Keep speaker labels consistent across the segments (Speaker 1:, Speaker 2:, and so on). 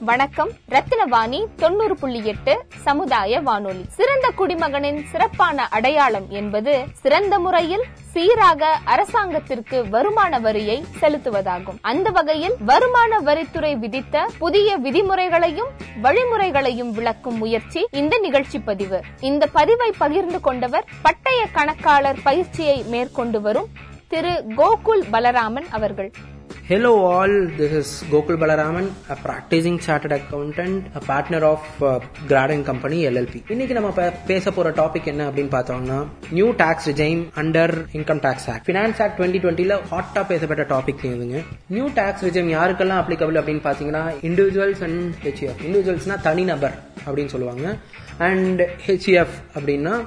Speaker 1: வணக்கம். ரத்தினவாணி தொண்ணூறு புள்ளி எட்டு சமுதாய வானொலி. சிறந்த குடிமகனின் சிறப்பான அடையாளம் என்பது சிறந்த முறையில் சீராக அரசாங்கத்திற்கு வருமான வரியை செலுத்துவதாகும். அந்த வகையில் வருமான வரித்துறை விதித்த புதிய விதிமுறைகளையும் வழிமுறைகளையும் விளக்கும் முயற்சி இந்த நிகழ்ச்சி பதிவு. இந்த பதிவை பகிர்ந்து கொண்டவர் பட்டய கணக்காளர் பயிற்சியை மேற்கொண்டு வரும் திரு கோகுல் பலராமன் அவர்கள்.
Speaker 2: Hello all, this is Gokul Balaraman, a practicing chartered accountant, a partner of uh, company Company LLP. இன்னைக்கு நம்ம பேச போற டாபிக் என்ன அப்படின்னு பார்த்தோம்னா new tax regime under income tax act finance act twenty டுவெண்ட்டில ஹாட்டா பேசப்பட்ட டாபிக் இதுங்க நியூ டாக்ஸ் ரிஜைம் யாருக்கெல்லாம் அப்ளிகபிள் அப்படின்னு பாத்தீங்கன்னா இண்டிவிஜுவல்ஸ் அண்ட் ஹெச்எஃப் இண்டிவிஜுவல்ஸ்னா தனிநபர் அப்படின்னு சொல்லுவாங்க. அண்ட் ஹெச்எஃப் அப்படின்னா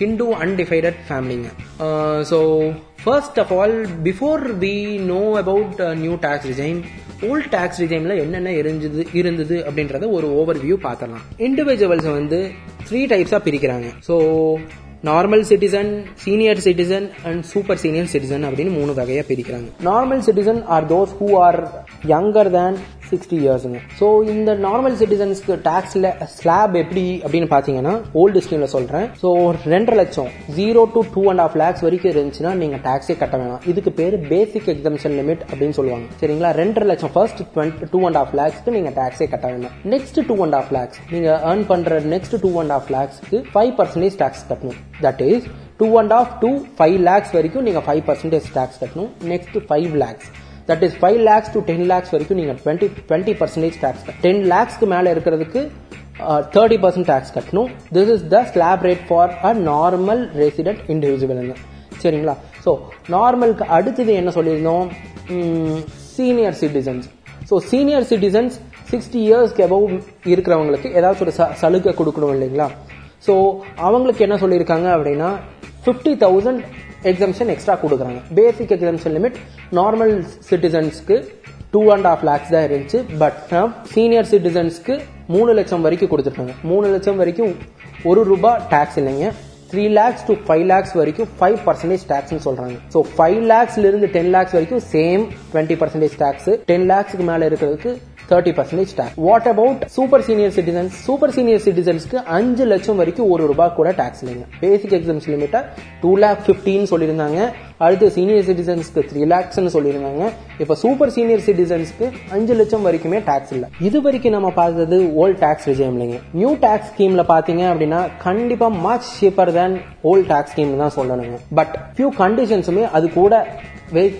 Speaker 2: Hindu undivided ஃபேமிலிங்க so first of all before we know about new tax regime old tax ரிஜைம்ல என்னென்ன இருந்தது இருந்தது அப்படின்றத ஒரு ஓவர் வியூ பார்த்தலாம் இண்டிவிஜுவல்ஸ் வந்து த்ரீ டைப்ஸாக பிரிக்கிறாங்க. So normal citizen senior citizen and super senior citizen அப்படின்னு மூணு வகையாக பிரிக்கிறாங்க. Normal citizen are those who are younger than sixty இயர்ஸுங்க so இந்த நார்மல் சிட்டிசன்ஸ்க்கு டேக்ஸில் ஸ்லாப் எப்படி அப்படின்னு பார்த்தீங்கன்னா ஓல்டு ஸ்கீமில் சொல்கிறேன் ஸோ ரெண்டரை லட்சம் zero to two and half lakhs வரைக்கும் இருந்துச்சுன்னா நீங்கள் டேக்ஸே கட்ட வேணாம். இதுக்கு பேர் பேசிக் எக்ஸம்ஷன் லிமிட் அப்படின்னு சொல்லுவாங்க. சரிங்களா? ரெண்டரை லட்சம் ஃபர்ஸ்ட் டூ அண்ட் ஆஃப் லேக்ஸ்க்கு நீங்கள் டேக்ஸே கட்ட வேண்டாம். Next two and half lakhs நீங்கள் ஏர்ன் பண்ணுற நெக்ஸ்ட் டூ அண்ட் ஆஃப் லேக்ஸ்க்கு ஃபைவ் பர்சன்டேஜ் டேக்ஸ் கட்டணும். That is two and half to five lakhs வரைக்கும் நீங்கள் ஃபைவ் பர்சன்டேஜ் டேக்ஸ் கட்டணும். Next five lakhs that is five lakhs to ten lakhs வரைக்கும் நீங்கள் twenty twenty percentage tax ten லேக்ஸ்க்கு மேலே இருக்கிறதுக்கு thirty percent tax கட்டணும். This is the slab rate for a normal resident இண்டிவிஜுவலுங்க சரிங்களா? So நார்மலுக்கு அடுத்தது என்ன சொல்லியிருந்தோம்? Senior citizens so senior citizens sixty இயர்ஸ்க்கு அபவ் இருக்கிறவங்களுக்கு ஏதாச்சும் ஒரு ச- சலுகை கொடுக்கணும் இல்லைங்களா? ஸோ அவங்களுக்கு என்ன சொல்லியிருக்காங்க அப்படின்னா ஃபிஃப்டி தௌசண்ட் எக்ஸம்ஷன் எக்ஸ்ட்ரா கொடுக்குறாங்க. பேசிக் எக்ஸம்ஷன் லிமிட் நார்மல் சிட்டிசன்ஸ்க்கு டூ அண்ட் ஆஃப் லேக்ஸ் தான் இருந்துச்சு. பட் சீனியர் சிட்டிசன்ஸ்க்கு மூணு லட்சம் வரைக்கும் கொடுத்துருக்காங்க மூணு லட்சம் வரைக்கும் ஒரு ரூபாய் டேக்ஸ் இல்லைங்க. Three lakhs to five lakhs வரைக்கும் ஃபைவ் பர்சன்டேஜ் டேக்ஸ்னு சொல்றாங்க. ஸோ ஃபைவ் லேக்ஸ்ல இருந்து டென் லேக்ஸ் வரைக்கும் same twenty percentage tax ten லேக்ஸ்க்கு மேலே இருக்கிறதுக்கு thirty percentage tax what about super senior citizens super senior சிட்டிசன்ஸ்க்கு அஞ்சு லட்சம் வரைக்கும் ஒரு ரூபாய் கூட டேக்ஸ் இல்லைங்க. பேசிக் எக்ஸாம்ஸ் லிமிட்டா டூ லேக் பிப்டின்னு சொல்லியிருந்தாங்க. அடுத்து சீனியர் சிட்டிசன்ஸ்க்கு த்ரீ லேக்ஸ்னு சொல்லியிருந்தாங்க. இப்போ சூப்பர் சீனியர் சிட்டிசன்ஸ்க்கு அஞ்சு லட்சம் வரைக்குமே டேக்ஸ் இல்ல. இது வரைக்கும் நம்ம பார்த்தது ஓல்ட் டேக்ஸ் விஜயம் இல்லைங்க. நியூ டேக்ஸ் ஸ்கீம்ல பாத்தீங்க அப்படின்னா கண்டிப்பா much cheaper than old tax scheme தான் சொல்லணுங்க. பட் ஃபியூ கண்டிஷன்ஸுமே அது கூட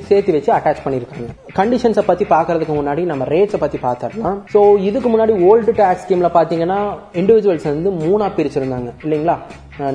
Speaker 2: சேர்த்து வச்சு அட்டாச் பண்ணியிருக்காங்க. கண்டிஷன்ஸை பத்தி பாக்குறதுக்கு முன்னாடி நம்ம ரேட்ஸை பத்தி பார்த்துடலாம். ஸோ இதுக்கு முன்னாடி ஓல்டு டேக்ஸ் ஸ்கீம்ல பாத்தீங்கன்னா இண்டிவிஜுவல்ஸ் வந்து மூணா பிரிச்சிருந்தாங்க. இல்லைங்களா?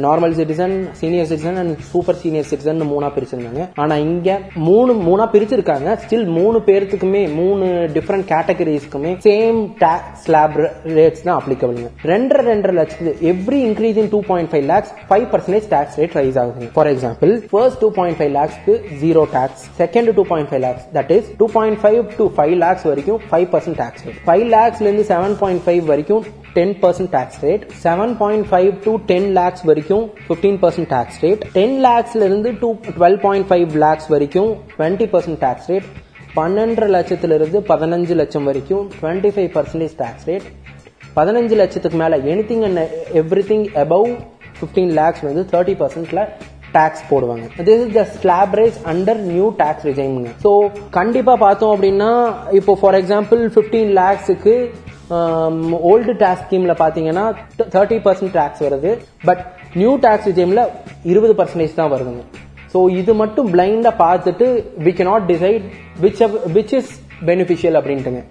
Speaker 2: Normal citizen senior citizen and super senior citizen மூணா பிரிச்சிருந்தாங்க. ஆனா இங்க மூணு மூணா பிரிச்சிருக்காங்க. ஸ்டில் மூணு பேர்த்துக்குமே மூணு டிஃப்ரெண்ட் கேட்டகரிஸ்க்குமே சேம் டேக்ஸ் ஸ்லாப் ரேட்ஸ் தான் அப்ளிகபிள்ங்க ரெண்டரை ரெண்டரை லட்சத்து every increase in two point five lakhs five percentage tax rate rise ஆகுது for example first two point five லேக்ஸ்க்கு zero tax second two point five lakhs that is two point five to five lakhs வரைக்கும் five percent tax rate five லேக்ஸ்லேருந்து seven point five வரைக்கும் ten percent tax rate seven point five to ten lakhs வரைக்கும் fifteen percent tax rate ten லேக்ஸ்லேருந்து to twelve point five lakhs வரைக்கும் twenty percent tax rate பன்னெண்டரை லட்சத்திலிருந்து பதினஞ்சு லட்சம் வரைக்கும் twenty five percentage tax rate பதினஞ்சு லட்சத்துக்கு மேலே anything and everything above fifteen lakhs வந்து தேர்ட்டி பர்சன்ட்ல டாக்ஸ் போடுவாங்க. This is the slab rates under new tax ரிஜைமுங்க so கண்டிப்பாக பார்த்தோம் அப்படின்னா இப்போ ஃபார் எக்ஸாம்பிள் ஃபிஃப்டீன் லேக்ஸுக்கு ஓல்டு டேக்ஸ் ஸ்கீமில் பார்த்தீங்கன்னா தேர்ட்டி பர்சன்ட் டேக்ஸ் வருது. பட் நியூ டேக்ஸ் ரிஜைமில் இருபது பர்சன்டேஜ் தான் வருதுங்க. ஸோ இது மட்டும் பிளைண்டாக பார்த்துட்டு we cannot decide which which is beneficial அப்படின்ட்டுங்க.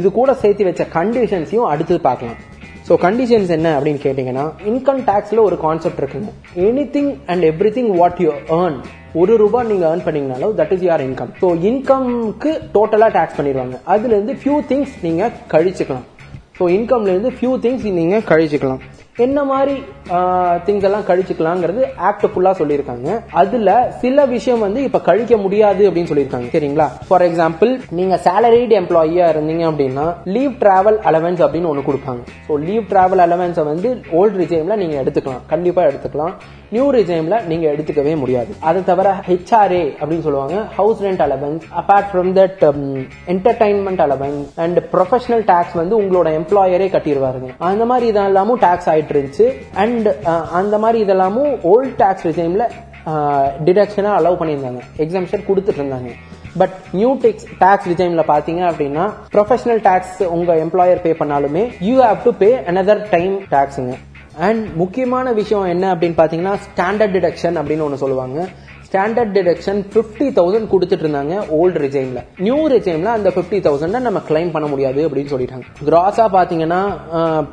Speaker 2: இது கூட சேர்த்து வச்ச கண்டிஷன்ஸையும் அடுத்து பார்க்கலாம். ஸோ கண்டிஷன்ஸ் என்ன அப்படின்னு கேட்டிங்கன்னா இன்கம் டேக்ஸில் ஒரு கான்செப்ட் இருக்குங்க. Anything and everything what you earn ஒரு ரூபாய் நீங்க earn பண்ணீங்கனாலும் that is your income so இன்கம்க்கு டோட்டலா டேக்ஸ் பண்ணிடுவாங்க. அதுல இருந்து ஃபியூ திங்ஸ் நீங்க கழிச்சுக்கலாம். ஸோ இன்கம்ல இருந்து ஃபியூ திங்ஸ் நீங்க கழிச்சுக்கலாம். என்ன மாதிரி திங்ஸ் எல்லாம் கழிச்சுக்கலாங்கிறது ஆக்ட் ஃபுல்லா சொல்லியிருக்காங்க. அதுல சில விஷயம் வந்து இப்ப கழிக்க முடியாது அப்படின்னு சொல்லியிருக்காங்க. சரிங்களா? ஃபார் எக்ஸாம்பிள் நீங்க சேலரிட் எம்ப்ளாயியா இருந்தீங்க அப்படின்னா லீவ் டிராவல் அலவன்ஸ் அப்படின்னு ஒன்று கொடுப்பாங்க. ஸோ லீவ் டிராவல் அலவன்ஸை வந்து ஓல்டு ரிஜைம்ல நீங்க எடுத்துக்கலாம். கண்டிப்பா எடுத்துக்கலாம். நியூ ரிஜைம்ல நீங்க எடுத்துக்கவே முடியாது. அதை தவிர ஹெச்ஆர்ஏ அப்படின்னு சொல்லுவாங்க. House rent allowance apart from that entertainment allowance and professional tax வந்து உங்களோட எம்ப்ளாயரே கட்டிடுவாருங்க. அந்த மாதிரி இதெல்லாமும் டேக்ஸ் ஆயிடும் ஆயிட்டு இருந்துச்சு அண்ட் uh, அந்த மாதிரி இதெல்லாமும் ஓல்ட் டேக்ஸ் ரிஜைம்ல டிடக்ஷனாக அலோவ் பண்ணியிருந்தாங்க. எக்ஸாம்ஷன் கொடுத்துட்டு இருந்தாங்க பட் நியூ டெக்ஸ் டேக்ஸ் ரிஜைமில் பார்த்தீங்க அப்படின்னா ப்ரொஃபஷனல் டேக்ஸ் உங்க எம்ப்ளாயர் பே பண்ணாலுமே you have to pay another time டேக்ஸுங்க and முக்கியமான விஷயம் என்ன அப்படின்னு பார்த்தீங்கன்னா ஸ்டாண்டர்ட் டிடக்ஷன் அப்படின்னு ஒன்று சொல்லுவாங்க. ஸ்டாண்டர்ட் டிடக்ஷன் ஃபிஃப்டி தௌசண்ட் கொடுத்துட்டு இருந்தாங்க ஓல்டு ரிஜைம்ல நியூ ரிஜைம்ல அந்த ஃபிஃப்டி தௌசண்ட் நம்ம கிளைம் பண்ண முடியாது அப்படின்னு சொல்லிட்டாங்க. கிராஸா பாத்தீங்கன்னா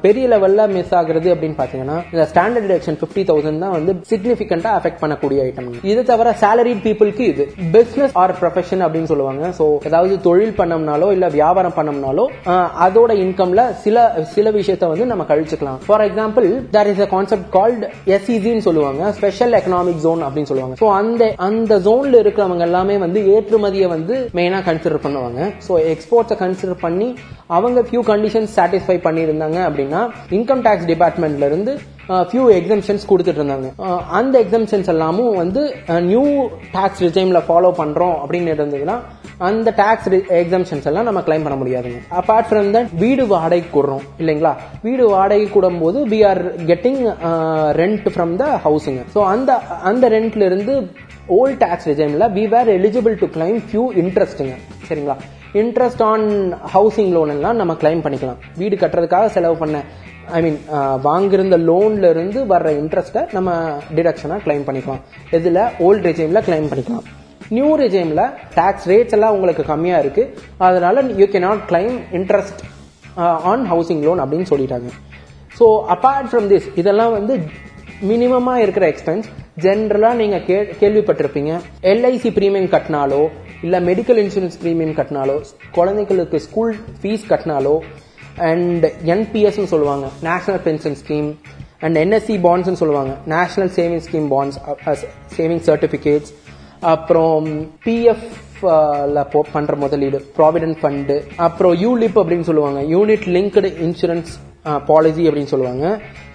Speaker 2: பெரிய லெவல்ல மிஸ் ஆகுறது அப்படின்னு பாத்தீங்கன்னா இந்த ஸ்டாண்டர்ட் டிடக்ஷன் ஃபிஃப்டி தௌசண்ட் தான் வந்து சிக்னிபிகண்டா அஃபெக்ட் பண்ணக்கூடிய ஐட்டம் இது தவிர சேலரி பீப்புளுக்கு இது. பிசினஸ் ஆர் ப்ரொஃபஷன் அப்படின்னு சொல்லுவாங்க. ஸோ ஏதாவது தொழில் பண்ணோம்னாலோ இல்ல வியாபாரம் பண்ணோம்னாலோ அதோட இன்கம்ல சில சில விஷயத்த வந்து நம்ம கழிச்சுக்கலாம். For example there is a concept called எஸ்இசின்னு சொல்லுவாங்க. ஸ்பெஷல் எக்கனாமிக் ஜோன் அப்படின்னு சொல்லுவாங்க. ஸோ அந்த அந்த ஜோன்ல இருக்கிறவங்க எல்லாமே வந்து ஏற்றுமதியை வந்து மெயினா கன்சிடர் பண்ணுவாங்க. ஸோ எக்ஸ்போர்ட்ஸை கன்சிடர் பண்ணி அவங்க ஃபியூ கண்டிஷன்ஸ் சாட்டிஸ்ஃபை பண்ணியிருந்தாங்க அப்படின்னா இன்கம் டேக்ஸ் டிபார்ட்மெண்ட்ல இருந்து ஃபியூ எக்ஸம்ஷன்ஸ் கொடுத்துட்டு இருந்தாங்க அந்த எக்ஸம்ஷன்ஸ் எல்லாமும் வந்து நியூ டேக்ஸ் ரிஜைமில் ஃபாலோ பண்ணுறோம் அப்படின்னு இருந்ததுன்னா அந்த டேக்ஸ் எக்ஸம்ஷன்ஸ் எல்லாம் நம்ம கிளைம் பண்ண முடியாதுங்க. அப்பார்ட் ஃப்ரம் தட் வீடு வாடகை கூடுறோம் இல்லைங்களா? வீடு வாடகை கூடும் போது we are getting rent from the ஹவுஸுங்க so அந்த அந்த ரெண்ட்ல இருந்து old tax ரிஜைமில் we were eligible to claim few இன்ட்ரெஸ்ட்டுங்க சரிங்களா? இன்ட்ரெஸ்ட் ஆன் ஹவுசிங் லோன் எல்லாம் நம்ம கிளைம் பண்ணிக்கலாம். வீடு கட்டுறதுக்காக செலவு பண்ண ஐ மீன் uh, வாங்கிருந்த லோன்ல இருந்து வர்ற இன்ட்ரெஸ்ட்டை நம்ம டிடக்ஷனாக கிளைம் பண்ணிக்கலாம். இதில் ஓல்ட் ரெஜிம்ல கிளைம் பண்ணிக்கலாம். நியூ ரெஜிம்ல டேக்ஸ் ரேட்ஸ் எல்லாம் உங்களுக்கு கம்மியாக இருக்குது அதனால you can not claim interest on housing loan அப்படின்னு சொல்லிட்டாங்க. ஸோ அப்பார்ட் ஃப்ரம் திஸ் இதெல்லாம் வந்து மினிமமாக இருக்கிற எக்ஸ்பென்ஸ் நீங்கள் கே கேள்விப்பட்டிருப்பீங்க. எல்ஐசி ப்ரீமியம் கட்டினாலோ இல்லை மெடிக்கல் இன்சூரன்ஸ் ப்ரீமியம் கட்டினாலோ குழந்தைகளுக்கு ஸ்கூல் ஃபீஸ் கட்டினாலோ அண்ட் என்பிஎஸ் சொல்லுவாங்க. National pension scheme and NSC bonds சொல்லுவாங்க. National saving scheme bonds saving certificates அப்புறம் uh, பிஎஃப் பண்ற முதலீடு ப்ராவிடன்ட் ஃபண்டு அப்புறம் யூலிப் அப்படின்னு சொல்லுவாங்க. யூனிட் லிங்க்டு இன்சூரன்ஸ் பாலிசி அப்படின்னு சொல்லுவாங்க.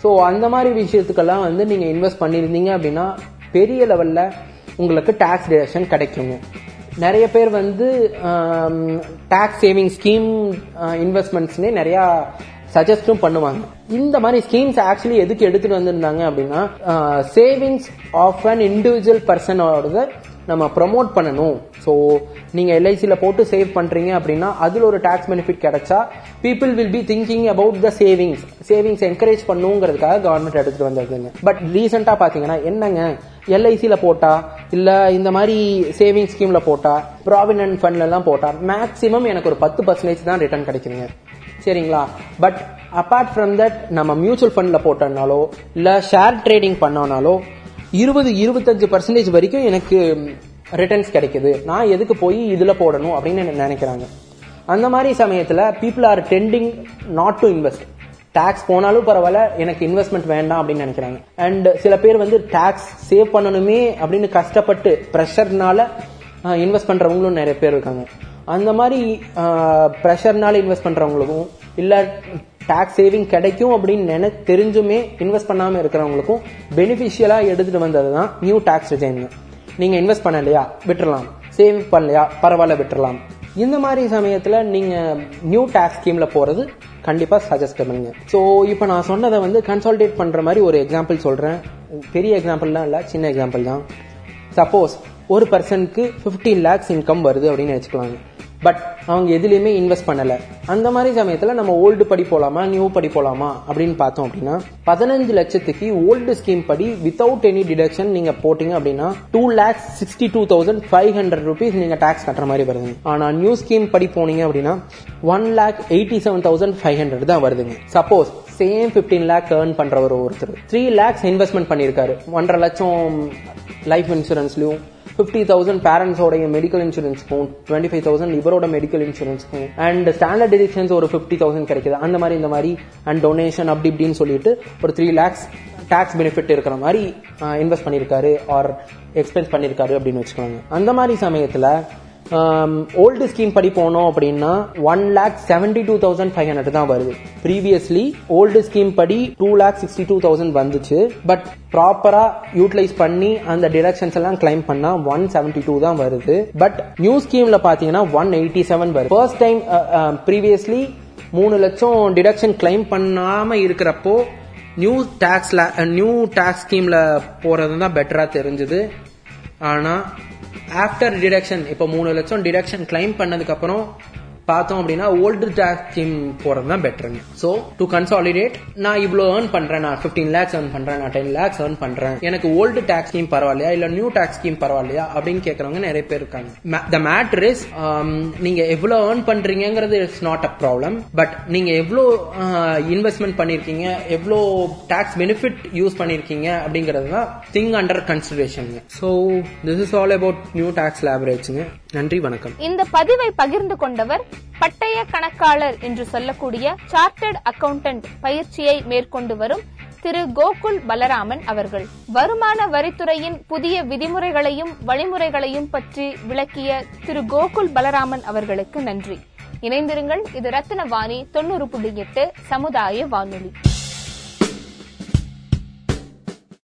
Speaker 2: ஸோ அந்த மாதிரி விஷயத்துக்கெல்லாம் வந்து நீங்க இன்வெஸ்ட் பண்ணியிருந்தீங்க அப்படின்னா பெரிய லெவல்ல உங்களுக்கு டேக்ஸ் டிடக்ஷன் கிடைக்குங்க. நிறைய பேர் வந்து டாக்ஸ் சேவிங் ஸ்கீம் இன்வெஸ்ட்மெண்ட்ஸ்னே நிறைய சஜஸ்டும் பண்ணுவாங்க. இந்த மாதிரி ஸ்கீம்ஸ் ஆக்சுவலி எதுக்கு எடுத்துட்டு வந்திருந்தாங்க அப்படின்னா சேவிங்ஸ் ஆஃப் அன் இண்டிவிஜுவல் பர்சனோட நம்ம ப்ரமோட் பண்ணணும். ஸோ நீங்கள் எல்ஐசியில் போட்டு சேவ் பண்ணுறீங்க அப்படின்னா அதில் ஒரு டேக்ஸ் பெனிஃபிட் கிடைச்சா people will be thinking about the savings savings encourage பண்ணுங்கிறதுக்காக government எடுத்துகிட்டு வந்திருக்குங்க. பட் ரீசெண்டாக பார்த்தீங்கன்னா என்னங்க? எல்ஐசியில் போட்டா இல்லை இந்த மாதிரி சேவிங் ஸ்கீமில் போட்டா ப்ராவிடன்ட் ஃபண்ட்லலாம் போட்டால் மேக்ஸிமம் எனக்கு ஒரு பத்து பர்சன்டேஜ் தான் ரிட்டர்ன் கிடைக்குங்க சரிங்களா? பட் அப்பார்ட் ஃப்ரம் தட் நம்ம மியூச்சுவல் ஃபண்டில் போட்டோம்னாலோ இல்லை ஷேர் ட்ரேடிங் பண்ணோம்னாலோ இருபது இருபத்தஞ்சு பர்சன்டேஜ் வரைக்கும் எனக்கு ரிட்டர்ன்ஸ் கிடைக்குது. நான் எதுக்கு போய் இதில் போடணும் அப்படின்னு நினைக்கிறாங்க? அந்த மாதிரி சமயத்தில் people are tending not to invest tax போனாலும் பரவாயில்ல எனக்கு இன்வெஸ்ட்மெண்ட் வேண்டாம் அப்படின்னு நினைக்கிறாங்க. அண்ட் சில பேர் வந்து டேக்ஸ் சேவ் பண்ணணுமே அப்படின்னு கஷ்டப்பட்டு ப்ரெஷர்னால இன்வெஸ்ட் பண்ணுறவங்களும் நிறைய பேர் இருக்காங்க. அந்த மாதிரி ப்ரெஷர்னால இன்வெஸ்ட் பண்ணுறவங்களுக்கும் இல்ல டாக்ஸ் சேவிங் கிடைக்கும் அப்படின்னு நினை தெரிஞ்சுமே இன்வெஸ்ட் பண்ணாம இருக்கிறவங்களுக்கும் பெனிஃபிஷியலா எடுத்துட்டு வந்தது தான் நியூ டாக்ஸ் ரிஜைன் நீங்க இன்வெஸ்ட் பண்ணலையா? விட்டுறலாம். சேவ் பண்ணலையா? பரவாயில்ல விட்டுறலாம். இந்த மாதிரி சமயத்தில் நீங்கள் நியூ டேக்ஸ் ஸ்கீமில் போகிறது கண்டிப்பாக சஜஸ்ட் பண்ணுங்க. ஸோ இப்போ நான் சொன்னதை வந்து கன்சால்டேட் பண்ணுற மாதிரி ஒரு எக்ஸாம்பிள் சொல்கிறேன் பெரிய எக்ஸாம்பிள்லாம் இல்லை சின்ன எக்ஸாம்பிள் தான். சப்போஸ் ஒரு பர்சனுக்கு ஃபிஃப்டி லேக்ஸ் இன்கம் வருது அப்படின்னு வச்சுக்கலாங்க பட் அவங்க எதுலேயுமே இன்வெஸ்ட் பண்ணலை. அந்த மாதிரி சமயத்தில் நம்ம ஓல்டு படி போகலாமா நியூ படி போகலாமா அப்படின்னு பார்த்தோம் அப்படின்னா பதினஞ்சு லட்சத்துக்கு ஓல்டு ஸ்கீம் படி வித்தவுட் எனி டிடக்ஷன் நீங்கள் போட்டிங்க அப்படின்னா two lakhs sixty two thousand five hundred rupees நீங்கள் டேக்ஸ் கட்டுற மாதிரி வருதுங்க. ஆனால் நியூ ஸ்கீம் படி போனீங்க அப்படின்னா one lakh eighty seven thousand five hundred தான் வருதுங்க. Suppose same fifteen lakh earn பண்ணுறவர் ஒருத்தர். த்ரீ லேக்ஸ் இன்வெஸ்ட்மெண்ட் பண்ணியிருக்காரு. ஒன்றரை லட்சம் லைஃப் இன்சூரன்ஸ்லையும் ஃபிஃப்டி தௌசண்ட் பேரண்ட்ஸோடைய மெடிக்கல் இன்சூரன்ஸ்க்கும் டுவெண்ட்டி ஃபைவ் தௌசண்ட் இவரோட மெடிக்கல் இன்சூரன்ஸ்க்கும் அண்ட் ஸ்டாண்டர்ட் டிடக்ஷன்ஸ் ஒரு ஃபிஃப்டி தௌசண்ட் கிடைக்குது. அந்த மாதிரி இந்த மாதிரி அண்ட் டொனேஷன் அப்படி இப்படின்னு சொல்லிட்டு ஒரு த்ரீ லேக்ஸ் டேக்ஸ் பெனிஃபிட் இருக்கிற மாதிரி இன்வெஸ்ட் பண்ணியிருக்காரு ஆர் எக்ஸ்பென்ஸ் பண்ணியிருக்காரு அப்படின்னு வச்சுக்கோங்க. அந்த மாதிரி சமயத்தில் Um, ஓல்டு ஸ்கீம் படி போனோம் அப்படின்னா one lakh seventy two thousand five hundred தான் வருது. ப்ரீவியஸ்லி ஓல்டு ஸ்கீம் படி two lakh sixty two thousand வந்துச்சு பட் ப்ராப்பரா யூட்டிலைஸ் பண்ணி அந்த டிடக்ஷன்ஸ் எல்லாம் கிளைம் பண்ணா ஒன் செவன்டி டூ தான் வருது. பட் நியூ ஸ்கீம்ல பாத்தீங்கன்னா ஒன் எயிட்டி செவன் வருது ஃபர்ஸ்ட் டைம் ப்ரீவியஸ்லி மூணு லட்சம் டிடக்ஷன் கிளைம் பண்ணாம இருக்கிறப்போ நியூ டேக்ஸ்ல நியூ uh, டேக்ஸ் ஸ்கீம்ல போறது தான் பெட்டரா தெரிஞ்சது. ஆனால் ஆஃப்டர் டிடக்ஷன் இப்போ மூணு லட்சம் டிடக்ஷன் கிளைம் பண்ணதுக்கப்புறம் பார்த்தோம் அப்படின்னா ஓல்டு டேக்ஸ் ஸ்கீம் போறது தான் பெட்டருங்க ஸோ டு கன்சாலிடேட் நான் இவ்வளோ ஏர்ன் பண்றேன்? நான் ஃபிஃப்டீன் லேக்ஸ் ஏர்ன் பண்றேன்? நான் டென் லேக்ஸ் ஏர்ன் பண்றேன். எனக்கு ஓல்டு டேக்ஸ் ஸ்கீம் பரவாயில்லையா? இல்ல நியூ டேக்ஸ் ஸ்கீம் பரவாயில்லையா? அப்படின்னு கேட்கறவங்க நிறைய பேர் இருக்காங்க. த மேட்ரு இஸ் நீங்க எவ்வளோ earn பண்றீங்கிறது it's not a problem but நீங்க எவ்வளோ இன்வெஸ்ட்மெண்ட் பண்ணிருக்கீங்க? எவ்வளோ டேக்ஸ் பெனிஃபிட் யூஸ் பண்ணிருக்கீங்க? அப்படிங்கிறது தான் thing under கன்சிடரேஷனுங்க so this is all about new tax லேபரேட்ஸுங்க நன்றி வணக்கம்.
Speaker 1: இந்த பதிவை பகிர்ந்து கொண்டவர் பட்டய கணக்காளர் என்று சொல்லக்கூடிய சார்ட்டர்ட் அக்கவுண்டன்ட் பயிற்சியை மேற்கொண்டு வரும் திரு கோகுல் பலராமன் அவர்கள். வருமான வரித்துறையின் புதிய விதிமுறைகளையும் வழிமுறைகளையும் பற்றி விளக்கிய திரு கோகுல் பலராமன் அவர்களுக்கு நன்றி. இணைந்திருங்கள் இது ரத்னவாணி தொண்ணூறு புள்ளி எட்டு சமுதாய வானொலி.